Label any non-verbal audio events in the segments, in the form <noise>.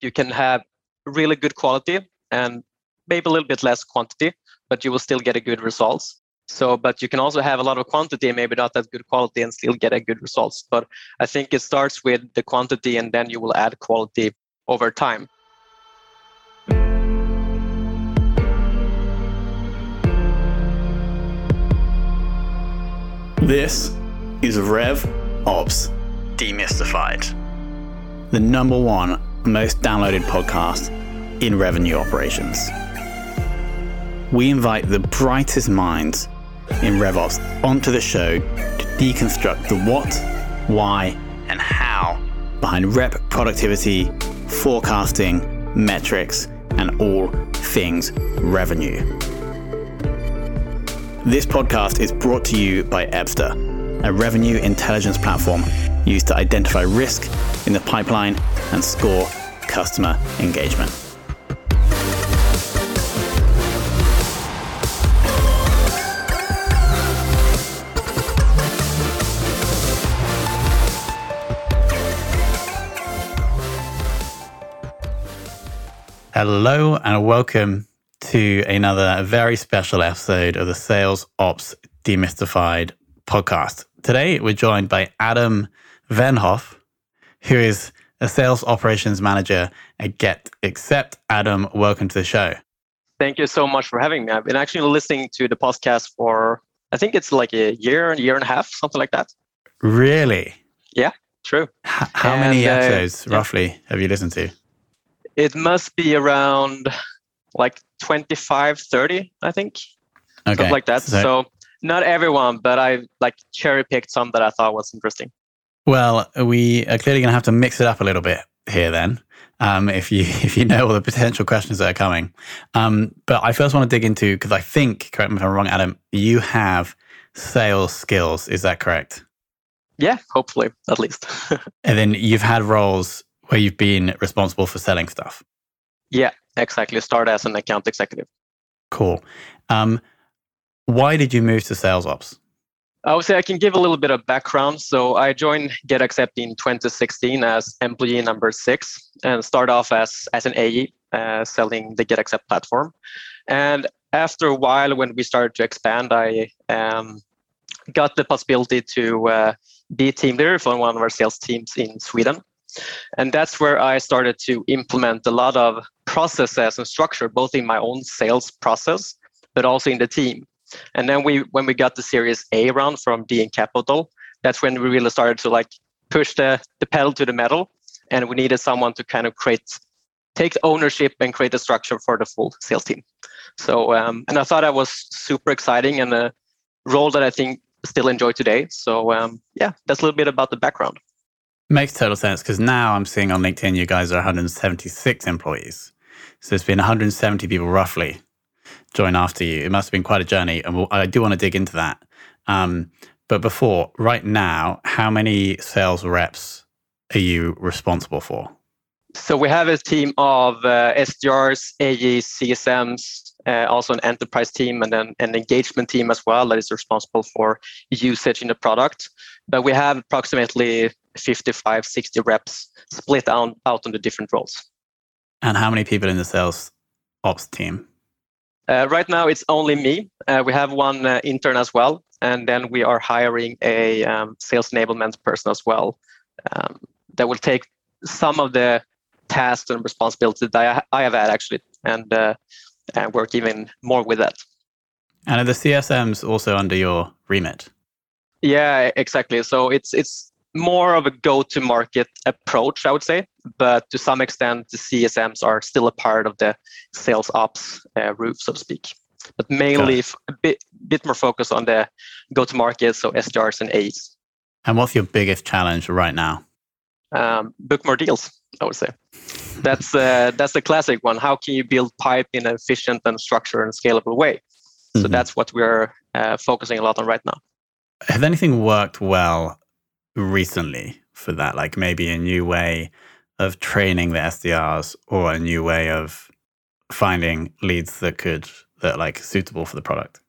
you can have really good quality and maybe a little bit less quantity, but you will still get a good results. So, but you can also have a lot of quantity, maybe not that good quality, and still get a good results. But I think it starts with the quantity, and then you will add quality over time. This is Rev Ops Demystified, the number one most downloaded podcast in revenue operations. We invite the brightest minds in RevOps onto the show to deconstruct the what, why, and how behind rep productivity, forecasting, metrics, and all things revenue. This podcast is brought to you by Ebsta, a revenue intelligence platform used to identify risk in the pipeline and score customer engagement. Hello and welcome to another very special episode of the Sales Ops Demystified podcast. Today we're joined by Adam Venhoff, who is a sales operations manager at Get Accept. Adam, welcome to the show. Thank you so much for having me. I've been actually listening to the podcast for I think it's like a year, a year and a half, something like that. Really? Yeah, true. H- how and, many uh, episodes uh, roughly yeah. have you listened to? It must be around like 25, 30, I think. Okay. Something like that. So, so not everyone, but I like cherry picked some that I thought was interesting. Well, we are clearly going to have to mix it up a little bit here then. Um, <laughs> if you if you know all the potential questions that are coming, um, but I first want to dig into because I think, correct me if I'm wrong, Adam, you have sales skills. Is that correct? Yeah, hopefully, at least. <laughs> and then you've had roles where you've been responsible for selling stuff. Yeah, exactly. Start as an account executive. Cool. Um, why did you move to sales ops? I would say I can give a little bit of background. So I joined GetAccept in 2016 as employee number six and start off as, as an AE uh, selling the GetAccept platform. And after a while, when we started to expand, I um, got the possibility to uh, be team leader for one of our sales teams in Sweden. And that's where I started to implement a lot of processes and structure, both in my own sales process, but also in the team. And then we, when we got the Series A round from DN Capital, that's when we really started to like push the, the pedal to the metal. And we needed someone to kind of create, take ownership and create a structure for the full sales team. So, um, and I thought that was super exciting and a role that I think still enjoy today. So, um, yeah, that's a little bit about the background. Makes total sense because now I'm seeing on LinkedIn you guys are 176 employees. So it's been 170 people roughly join after you. It must have been quite a journey, and we'll, I do want to dig into that. Um, but before, right now, how many sales reps are you responsible for? So we have a team of uh, SDRs, AEs, CSMs, uh, also an enterprise team, and then an engagement team as well that is responsible for usage in the product. But we have approximately 55, 60 reps split out, out on the different roles. And how many people in the sales ops team? Uh, right now, it's only me. Uh, we have one uh, intern as well, and then we are hiring a um, sales enablement person as well um, that will take some of the tasks and responsibilities that I, I have had actually, and, uh, and work even more with that. And are the CSMs also under your remit? Yeah, exactly. So it's it's more of a go-to-market approach, I would say, but to some extent, the CSMs are still a part of the sales ops uh, roof, so to speak. But mainly a bit bit more focus on the go-to-market, so SDRs and AEs. And what's your biggest challenge right now? Um, book more deals, I would say. That's uh, that's the classic one. How can you build pipe in an efficient and structured and scalable way? So mm-hmm. that's what we're uh, focusing a lot on right now. Has anything worked well recently for that? Like maybe a new way of training the SDRs or a new way of finding leads that could that like suitable for the product?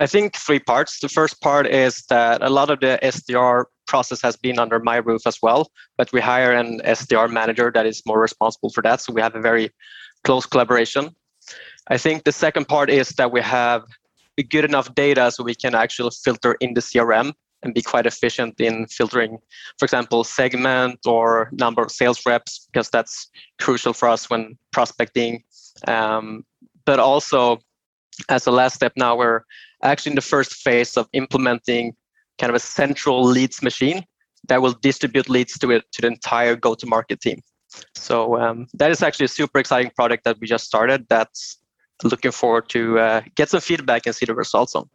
I think three parts. The first part is that a lot of the SDR process has been under my roof as well, but we hire an SDR manager that is more responsible for that. So we have a very close collaboration. I think the second part is that we have good enough data so we can actually filter in the CRM and be quite efficient in filtering, for example, segment or number of sales reps, because that's crucial for us when prospecting. Um, but also, as a last step, now we're actually in the first phase of implementing kind of a central leads machine that will distribute leads to it to the entire go-to-market team. So um, that is actually a super exciting project that we just started. That's looking forward to uh, get some feedback and see the results on.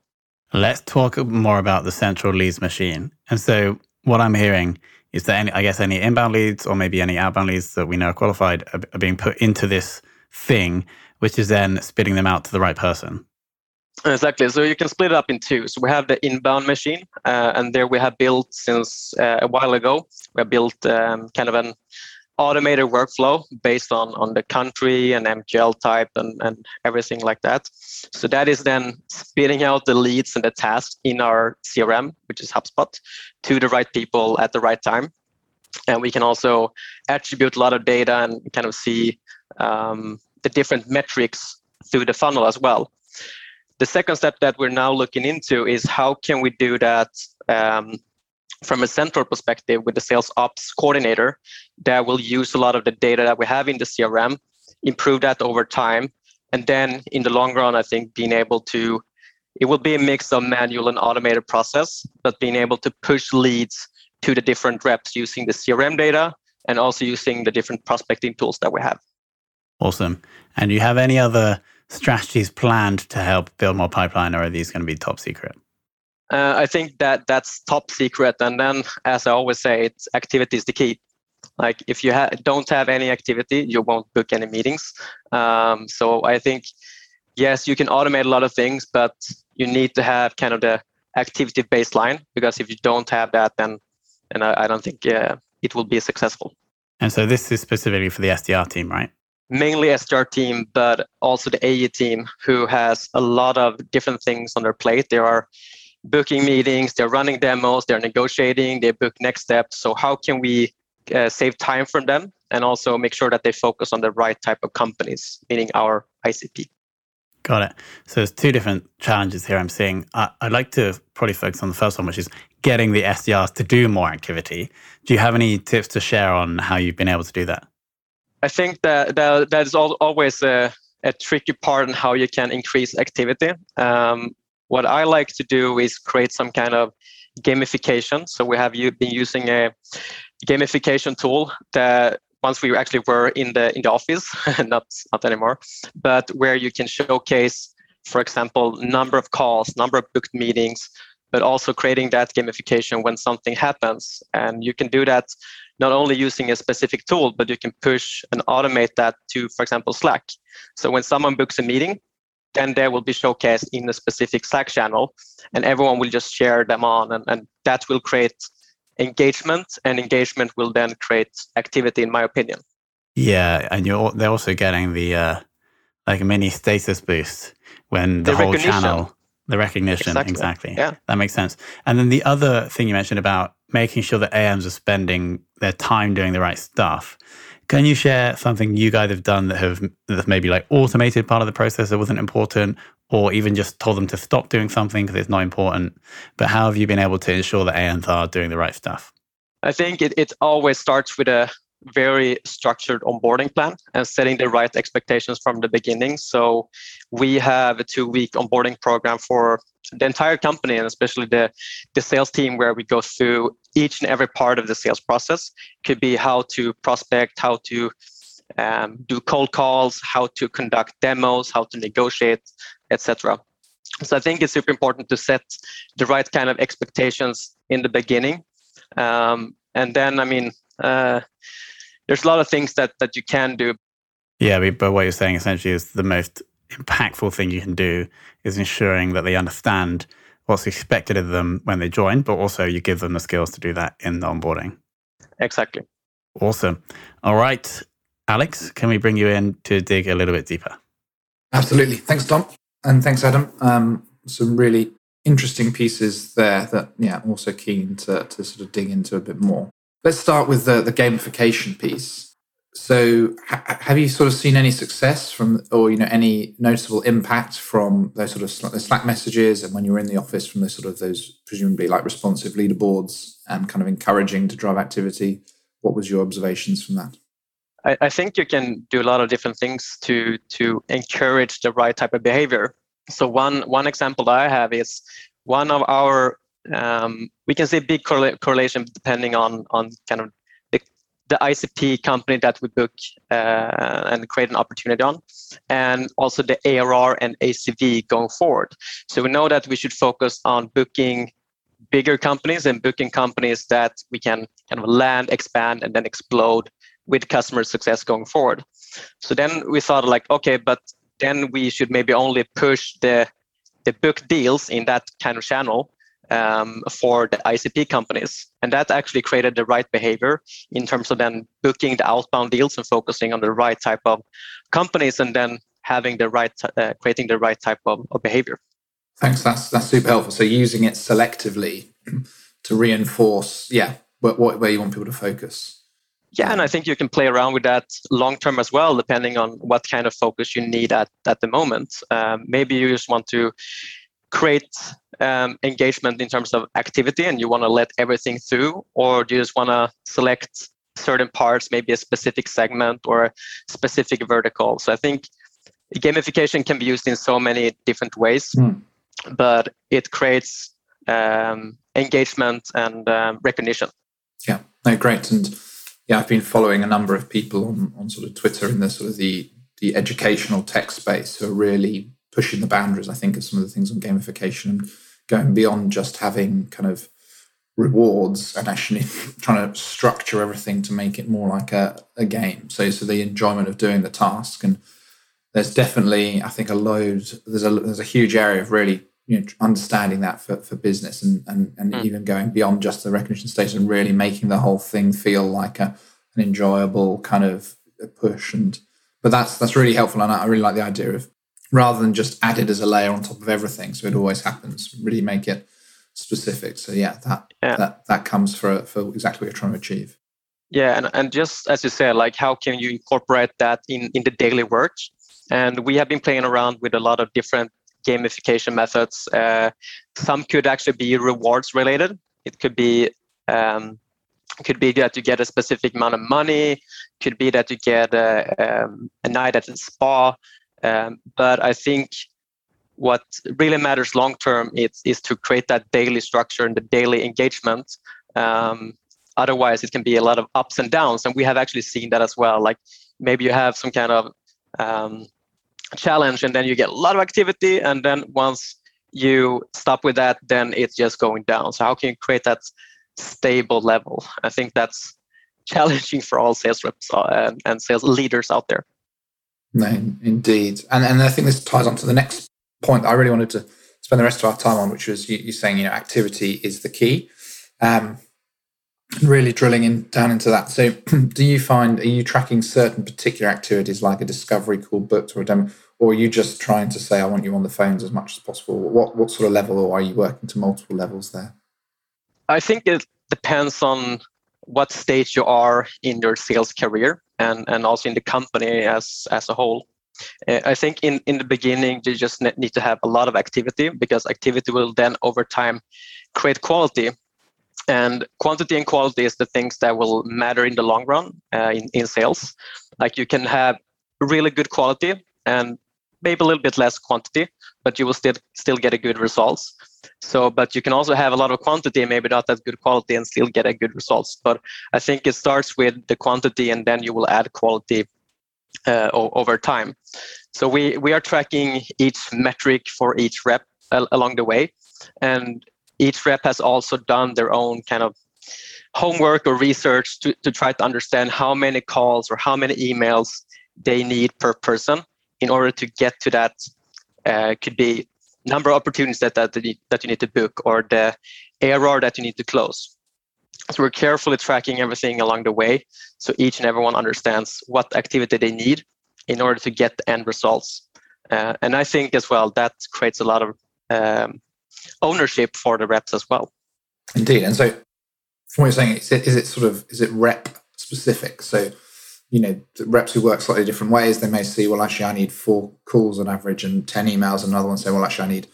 Let's talk more about the central leads machine. And so, what I'm hearing is that any, I guess any inbound leads or maybe any outbound leads that we know are qualified are, are being put into this thing, which is then spitting them out to the right person. Exactly. So you can split it up in two. So we have the inbound machine, uh, and there we have built since uh, a while ago. We have built um, kind of an automated workflow based on, on the country and MQL type and, and everything like that. So that is then spitting out the leads and the tasks in our CRM, which is HubSpot, to the right people at the right time. And we can also attribute a lot of data and kind of see um, the different metrics through the funnel as well. The second step that we're now looking into is how can we do that um, from a central perspective with the sales ops coordinator that will use a lot of the data that we have in the CRM, improve that over time. And then in the long run, I think being able to, it will be a mix of manual and automated process, but being able to push leads to the different reps using the CRM data and also using the different prospecting tools that we have. Awesome. And you have any other strategies planned to help build more pipeline, or are these going to be top secret? Uh, I think that that's top secret. And then, as I always say, it's activity is the key. Like if you ha- don't have any activity, you won't book any meetings. Um, so I think, yes, you can automate a lot of things, but you need to have kind of the activity baseline because if you don't have that, then and I, I don't think uh, it will be successful. And so this is specifically for the SDR team, right? Mainly SDR team, but also the AE team, who has a lot of different things on their plate. There are booking meetings, they're running demos, they're negotiating, they book next steps. So how can we uh, save time from them and also make sure that they focus on the right type of companies, meaning our ICP? Got it. So there's two different challenges here I'm seeing. I, would like to probably focus on the first one, which is getting the SDRs to do more activity. Do you have any tips to share on how you've been able to do that? I think that that, that is always a, a tricky part in how you can increase activity. Um, what I like to do is create some kind of gamification. So we have been using a gamification tool that once we actually were in the in the office, <laughs> not not anymore, but where you can showcase, for example, number of calls, number of booked meetings, but also creating that gamification when something happens. And you can do that not only using a specific tool, but you can push and automate that to, for example, Slack. So when someone books a meeting, then they will be showcased in a specific Slack channel, and everyone will just share them on, and, and that will create engagement, and engagement will then create activity, in my opinion. Yeah, and you're they're also getting the uh, like a mini status boost when the, the whole channel the recognition exactly. exactly. Yeah, that makes sense. And then the other thing you mentioned about making sure that AMs are spending their time doing the right stuff. Can you share something you guys have done that have that maybe like automated part of the process that wasn't important, or even just told them to stop doing something because it's not important? But how have you been able to ensure that AMs are doing the right stuff? I think it, it always starts with a very structured onboarding plan and setting the right expectations from the beginning. So we have a two week onboarding program for the entire company and especially the, the sales team where we go through each and every part of the sales process. Could be how to prospect, how to um, do cold calls, how to conduct demos, how to negotiate, etc. So I think it's super important to set the right kind of expectations in the beginning. Um, and then, I mean, uh, there's a lot of things that that you can do. Yeah, but what you're saying essentially is the most impactful thing you can do is ensuring that they understand what's expected of them when they join, but also you give them the skills to do that in the onboarding. Exactly. Awesome. All right, Alex, can we bring you in to dig a little bit deeper? Absolutely. Thanks, Tom. And thanks, Adam. Um, some really interesting pieces there that yeah, I'm also keen to, to sort of dig into a bit more. Let's start with the, the gamification piece. So, ha- have you sort of seen any success from, or you know, any noticeable impact from those sort of the Slack messages, and when you were in the office from the sort of those presumably like responsive leaderboards and kind of encouraging to drive activity? What was your observations from that? I, I think you can do a lot of different things to to encourage the right type of behavior. So one one example that I have is one of our um, we can see big correla- correlation depending on on kind of the, the ICP company that we book uh, and create an opportunity on, and also the ARR and ACV going forward. So we know that we should focus on booking bigger companies and booking companies that we can kind of land, expand, and then explode with customer success going forward. So then we thought like, okay, but then we should maybe only push the the book deals in that kind of channel um, for the ICP companies. And that actually created the right behavior in terms of then booking the outbound deals and focusing on the right type of companies and then having the right, uh, creating the right type of, of behavior. Thanks. That's, that's super helpful. So using it selectively <clears throat> to reinforce, yeah, what, what, where you want people to focus. Yeah, and I think you can play around with that long term as well, depending on what kind of focus you need at, at the moment. Um, maybe you just want to create um, engagement in terms of activity and you want to let everything through, or do you just want to select certain parts, maybe a specific segment or a specific vertical? So I think gamification can be used in so many different ways, mm. but it creates um, engagement and um, recognition. Yeah, no, great. And yeah, I've been following a number of people on, on sort of Twitter in the sort of the the educational tech space who are really pushing the boundaries. I think of some of the things on gamification and going beyond just having kind of rewards and actually <laughs> trying to structure everything to make it more like a, a game. So so the enjoyment of doing the task and there's definitely I think a load there's a there's a huge area of really you know understanding that for, for business and and, and mm. even going beyond just the recognition stage and really making the whole thing feel like a, an enjoyable kind of push and but that's that's really helpful and I really like the idea of rather than just add it as a layer on top of everything so it always happens really make it specific so yeah that yeah. that that comes for for exactly what you're trying to achieve yeah and, and just as you said like how can you incorporate that in in the daily work and we have been playing around with a lot of different gamification methods. Uh, some could actually be rewards related. It could be um, could be that you get a specific amount of money. Could be that you get a, um, a night at a spa. Um, but I think what really matters long term is, is to create that daily structure and the daily engagement. Um, otherwise, it can be a lot of ups and downs, and we have actually seen that as well. Like maybe you have some kind of um, challenge and then you get a lot of activity and then once you stop with that then it's just going down so how can you create that stable level i think that's <laughs> challenging for all sales reps uh, and, and sales leaders out there no indeed and, and i think this ties on to the next point i really wanted to spend the rest of our time on which was you, you saying you know activity is the key um, really drilling in down into that. So, <clears throat> do you find are you tracking certain particular activities like a discovery call booked or a demo, or are you just trying to say I want you on the phones as much as possible? What what sort of level, or are you working to multiple levels there? I think it depends on what stage you are in your sales career and and also in the company as as a whole. Uh, I think in, in the beginning, you just need to have a lot of activity because activity will then over time create quality. And quantity and quality is the things that will matter in the long run uh, in, in sales. Like you can have really good quality and maybe a little bit less quantity but you will still still get a good results so but you can also have a lot of quantity maybe not that good quality and still get a good results. But i think it starts with the quantity and then you will add quality uh, over time. So we we are tracking each metric for each rep along the way. And each rep has also done their own kind of homework or research to, to try to understand how many calls or how many emails they need per person in order to get to that uh, could be number of opportunities that, that, that you need to book or the ARR that you need to close. So we're carefully tracking everything along the way so each and everyone understands what activity they need in order to get the end results. Uh, and I think as well that creates a lot of um, ownership for the reps as well. Indeed, and so from what you're saying, is it, is it sort of is it rep specific? So you know, reps who work slightly different ways, they may see, well, actually, I need four calls on average and 10 emails. Another one say, well, actually, I need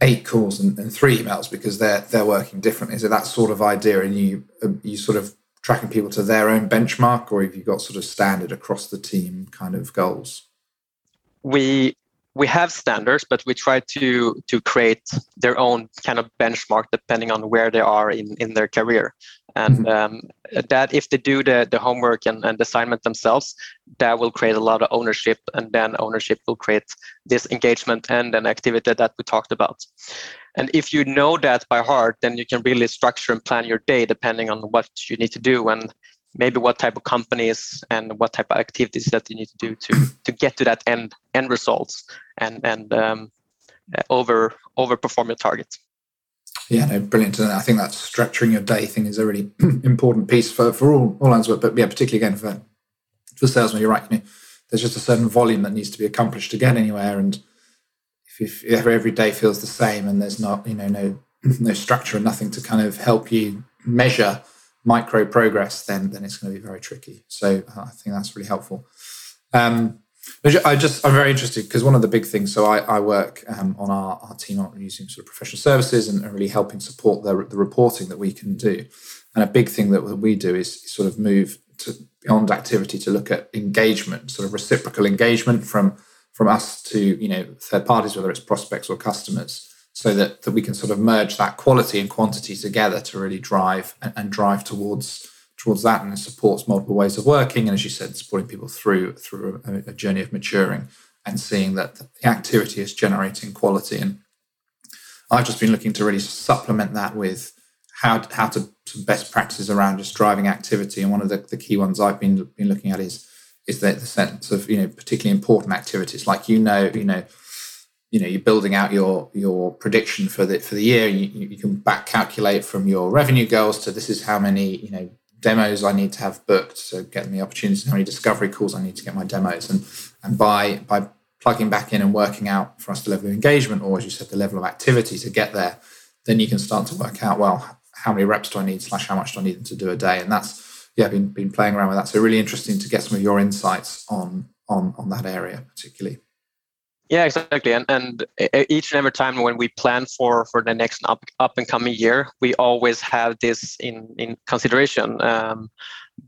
eight calls and, and, three emails because they're they're working differently. Is it that sort of idea? And you uh, you sort of tracking people to their own benchmark, or have you got sort of standard across the team kind of goals? We we have standards, but we try to to create their own kind of benchmark depending on where they are in in their career and mm-hmm. um, that if they do the, the homework and, and assignment themselves that will create a lot of ownership and then ownership will create this engagement and an activity that we talked about and if you know that by heart then you can really structure and plan your day depending on what you need to do and maybe what type of companies and what type of activities that you need to do to to get to that end end results and and um, over overperform your targets yeah, no, brilliant. And I think that structuring your day thing is a really <clears throat> important piece for, for all, all lines of work, but yeah, particularly again for for salesmen, you're right. You know, there's just a certain volume that needs to be accomplished to get anywhere. And if, if every day feels the same and there's not, you know, no <clears throat> no structure and nothing to kind of help you measure micro progress, then then it's going to be very tricky. So uh, I think that's really helpful. Um, I just I'm very interested because one of the big things. So I, I work um, on our, our team on using sort of professional services and, really helping support the, the reporting that we can do. And a big thing that we do is sort of move to beyond activity to look at engagement, sort of reciprocal engagement from from us to you know third parties, whether it's prospects or customers, so that that we can sort of merge that quality and quantity together to really drive and, and drive towards towards that and it supports multiple ways of working and as you said supporting people through through a, a journey of maturing and seeing that the activity is generating quality. And i've just been looking to really supplement that with how how to some best practices around just driving activity. And one of the, the key ones i've been been looking at is is the, the sense of you know particularly important activities. Like you know you know you know you're building out your your prediction for the for the year. You, you can back calculate from your revenue goals to this is how many you know demos I need to have booked. So getting the opportunities, how many discovery calls I need to get my demos, and and by by plugging back in and working out for us the level of engagement, or as you said, the level of activity to get there, then you can start to work out well how many reps do I need slash how much do I need them to do a day, and that's yeah been been playing around with that. So really interesting to get some of your insights on on on that area particularly. Yeah, exactly. And and each and every time when we plan for for the next up up and coming year, we always have this in in consideration. Um,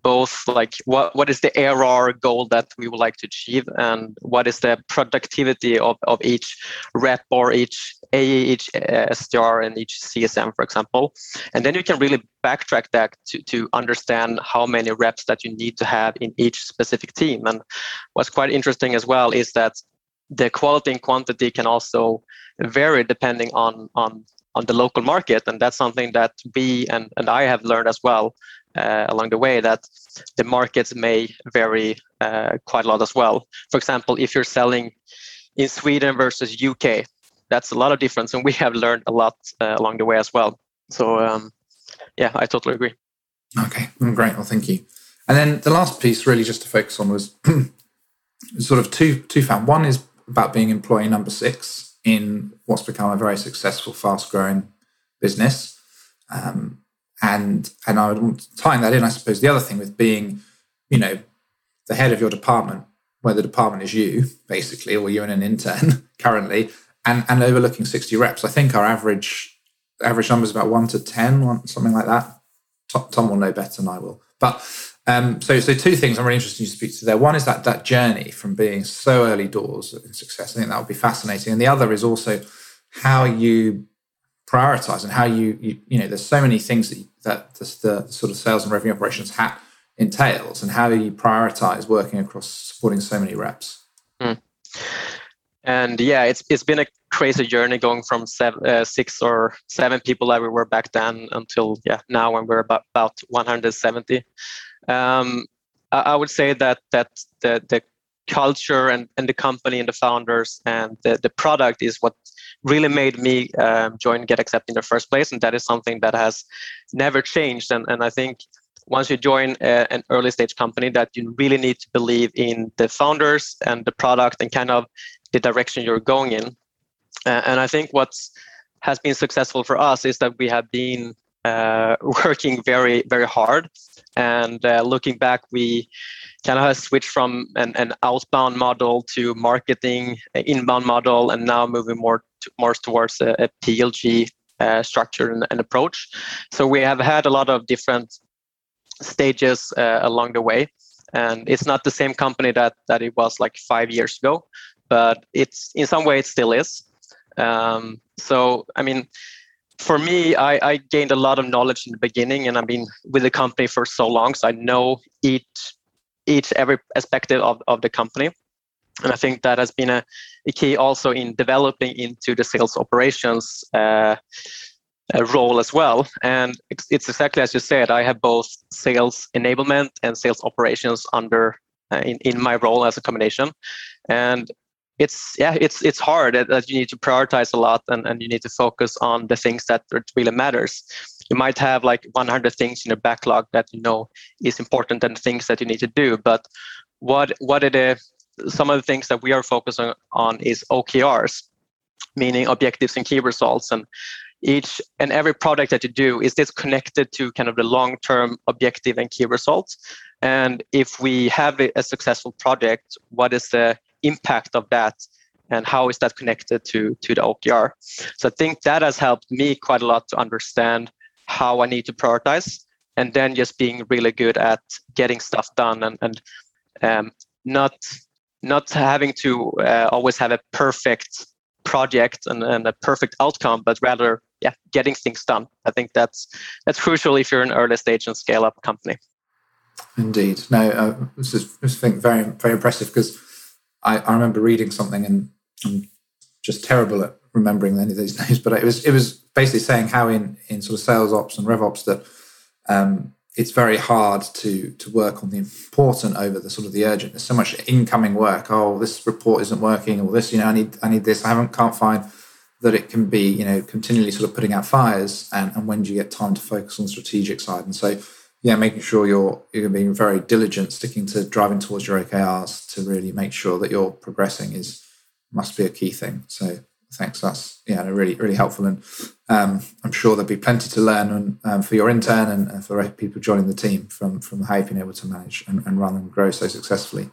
both like what what is the ARR goal that we would like to achieve, and what is the productivity of of each rep or each AE, each uh, SDR, and each CSM, for example. And then you can really backtrack that to to understand how many reps that you need to have in each specific team. And what's quite interesting as well is that the quality and quantity can also vary depending on on on the local market. And that's something that we and, and i have learned as well uh, along the way that the markets may vary uh, quite a lot as well. For example if you're selling in sweden versus uk that's a lot of difference. And we have learned a lot uh, along the way as well. So um, yeah i totally agree. Okay. Great. Well thank you. And then the last piece really just to focus on was <clears throat> sort of two two found one is about being employee number six in what's become a very successful, fast growing business. Um, and and I would tying that in, I suppose the other thing with being, you know, the head of your department, where the department is you, basically, or you're in an intern <laughs> currently, and, and overlooking 60 reps. I think our average average number is about one to 10, one, something like that. Tom, Tom will know better than I will. But um, so, so two things I'm really interested to speak to there. One is that that journey from being so early doors in success. I think that would be fascinating. And the other is also how you prioritize and how you you, you know there's so many things that that the, the sort of sales and revenue operations hat entails, and how do you prioritize working across supporting so many reps. Mm. And yeah, it's it's been a crazy journey going from seven, uh, six or seven people that we were back then until yeah now when we're about, about 170 um, I, I, would say that that the, the culture and, and the company and the founders and the, the product is what really made me um, join GetAccept in the first place. And that is something that has never changed. And, and I think once you join a, an early stage company that you really need to believe in the founders and the product and kind of the direction you're going in. Uh, and I think what's has been successful for us is that we have been uh, <laughs> working very very hard. And uh, looking back we kind of switched from an, an outbound model to marketing inbound model and now moving more to, more towards a, a plg uh, structure and, and, approach. So we have had a lot of different stages uh, along the way. And it's not the same company that that it was like five years ago but it's in some way it still is. Um, so i mean for me I, I gained a lot of knowledge in the beginning and i've been with the company for so long so i know each each every aspect of, of the company and i think that has been a, a key also in developing into the sales operations uh, role as well. And it's, it's, exactly as you said. I have both sales enablement and sales operations under uh, in in my role as a combination, and it's yeah it's it's hard uh, that you need to prioritize a lot and, and you need to focus on the things that really matters. You might have like 100 things in your backlog that you know is important and things that you need to do but what what are the some of the things that we are focusing on is okrs meaning objectives and key results and each and every product that you do is this connected to kind of the long term objective and key results? And if we have a successful project what is the impact of that and how is that connected to to the okr so i think that has helped me quite a lot to understand how i need to prioritize and then just being really good at getting stuff done and, and um, not not having to uh, always have a perfect project and, and a perfect outcome but rather yeah, getting things done. I think that's that's crucial if you're an early stage and scale up company. Indeed, no, uh, this is I think very very impressive because I, I remember reading something and I'm just terrible at remembering any of these <laughs> names, but it was it was basically saying how in in sort of sales ops and rev ops that um, it's very hard to to work on the important over the sort of the urgent. There's so much incoming work. Oh, this report isn't working, or this, you know, I need I need this. I haven't can't find that it can be, you know, continually sort of putting out fires and, and when do you get time to focus on the strategic side? And so, yeah, making sure you're you're being very diligent, sticking to driving towards your OKRs to really make sure that you're progressing is must be a key thing. So thanks, that's yeah, really really helpful, and um, I'm sure there'll be plenty to learn and, um, for your intern and, for people joining the team from from how you've been able to manage and, and run and grow so successfully.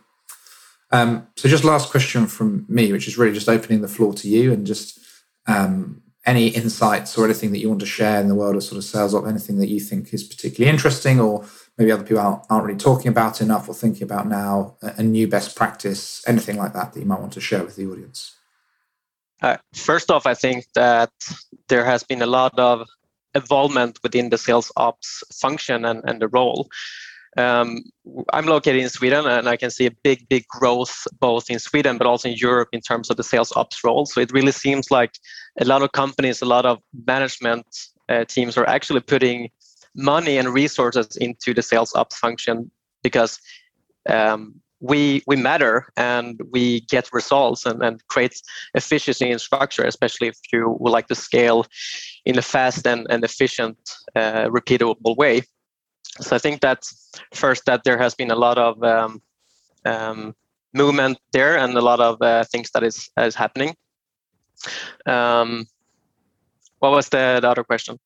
Um, so just last question from me, which is really just opening the floor to you and just um, any insights or anything that you want to share in the world of sort of sales op, anything that you think is particularly interesting or maybe other people aren't, aren't really talking about enough or thinking about now, a, a new best practice, anything like that that you might want to share with the audience? Uh, first off, I think that there has been a lot of involvement within the sales ops function and, and the role. Um, I'm located in Sweden and I can see a big, big growth both in Sweden but also in Europe in terms of the sales ops role. So it really seems like a lot of companies, a lot of management uh, teams are actually putting money and resources into the sales ops function because um, we we matter and we get results and, and create efficiency in structure, especially if you would like to scale in a fast and, and efficient, uh, repeatable way. So I think that first that there has been a lot of um, um, movement there and a lot of uh, things that is is happening. Um, what was the, the other question?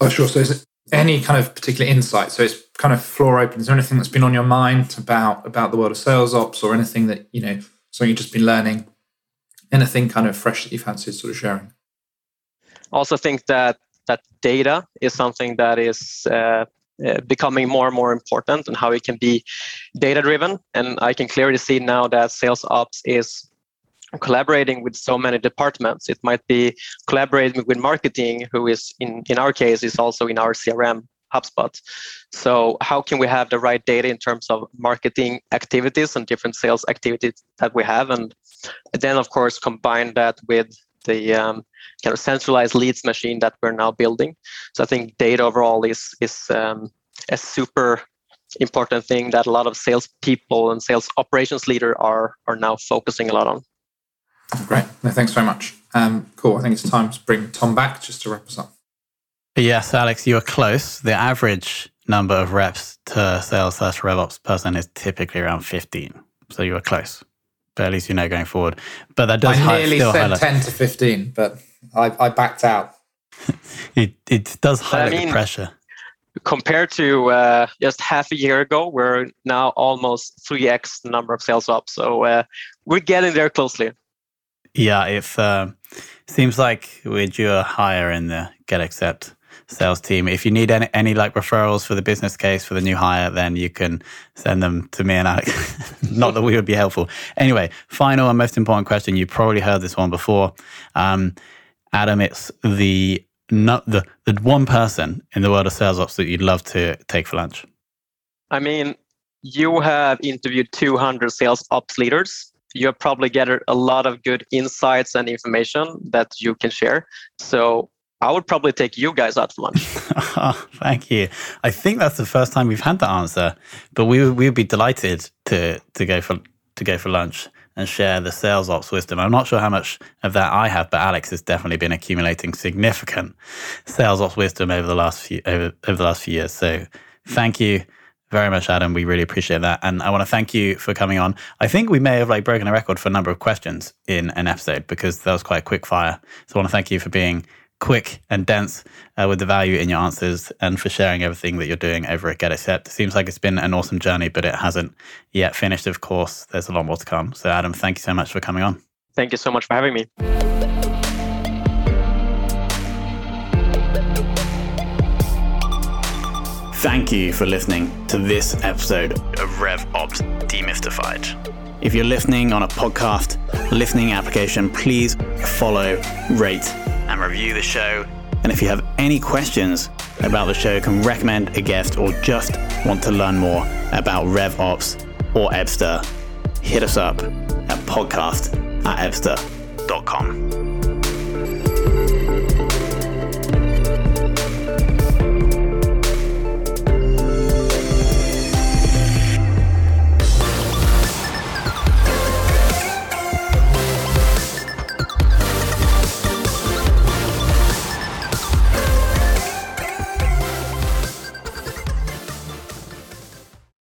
Oh, sure. So, is it any kind of particular insight? So, it's kind of floor open. Is there anything that's been on your mind about about the world of sales ops, or anything that you know, something you've just been learning? Anything kind of fresh that you fancy sort of sharing? Also, think that that data is something that is uh, uh, becoming more and more important and how it can be data driven. And I can clearly see now that sales ops is collaborating with so many departments. It might be collaborating with marketing, who is in, in our case is also in our CRM HubSpot. So how can we have the right data in terms of marketing activities and different sales activities that we have, and then of course combine that with the um, kind of centralized leads machine that we're now building. So I think data overall is is um, a super important thing that a lot of sales people and sales operations leader are are now focusing a lot on. Great. No, thanks very much. Um, cool. I think it's time to bring Tom back just to wrap us up. Yes, Alex, you are close. The average number of reps to sales slash RevOps person is typically around 15. So you are close but at least you know going forward. But that does I nearly still said highlight. ten to fifteen, but I, I backed out. <laughs> it, it does highlight I mean, the pressure. Compared to uh, just half a year ago, we're now almost 3x the number of sales up. So uh, we're getting there closely. Yeah, it uh, seems like we're due a hire in the GetAccept sales team. If you need any, any like referrals for the business case for the new hire, then you can send them to me and Alex. <laughs> Not that we would be helpful. Anyway, final and most important question. You probably heard this one before. Um, Adam, it's the not the the one person in the world of sales ops that you'd love to take for lunch. I mean, you have interviewed 200 sales ops leaders. You have probably gathered a lot of good insights and information that you can share. So I would probably take you guys out for lunch. <laughs> thank you. I think that's the first time we've had that answer, but we we would be delighted to to go for to go for lunch and share the sales ops wisdom. I'm not sure how much of that I have, but Alex has definitely been accumulating significant sales ops wisdom over the last few over, over the last few years. So thank you very much, Adam. We really appreciate that. And I want to thank you for coming on. I think we may have like broken a record for a number of questions in an episode because that was quite a quick fire. So I want to thank you for being quick and dense uh, with the value in your answers and for sharing everything that you're doing over at GetAccept. It seems like it's been an awesome journey, but it hasn't yet finished, of course. There's a lot more to come. So, Adam, thank you so much for coming on. Thank you so much for having me. Thank you for listening to this episode of RevOps Demystified. If you're listening on a podcast listening application, please follow, rate, review the show. And if you have any questions about the show, can recommend a guest, or just want to learn more about RevOps or Ebsta, hit us up at podcast at ebsta.com.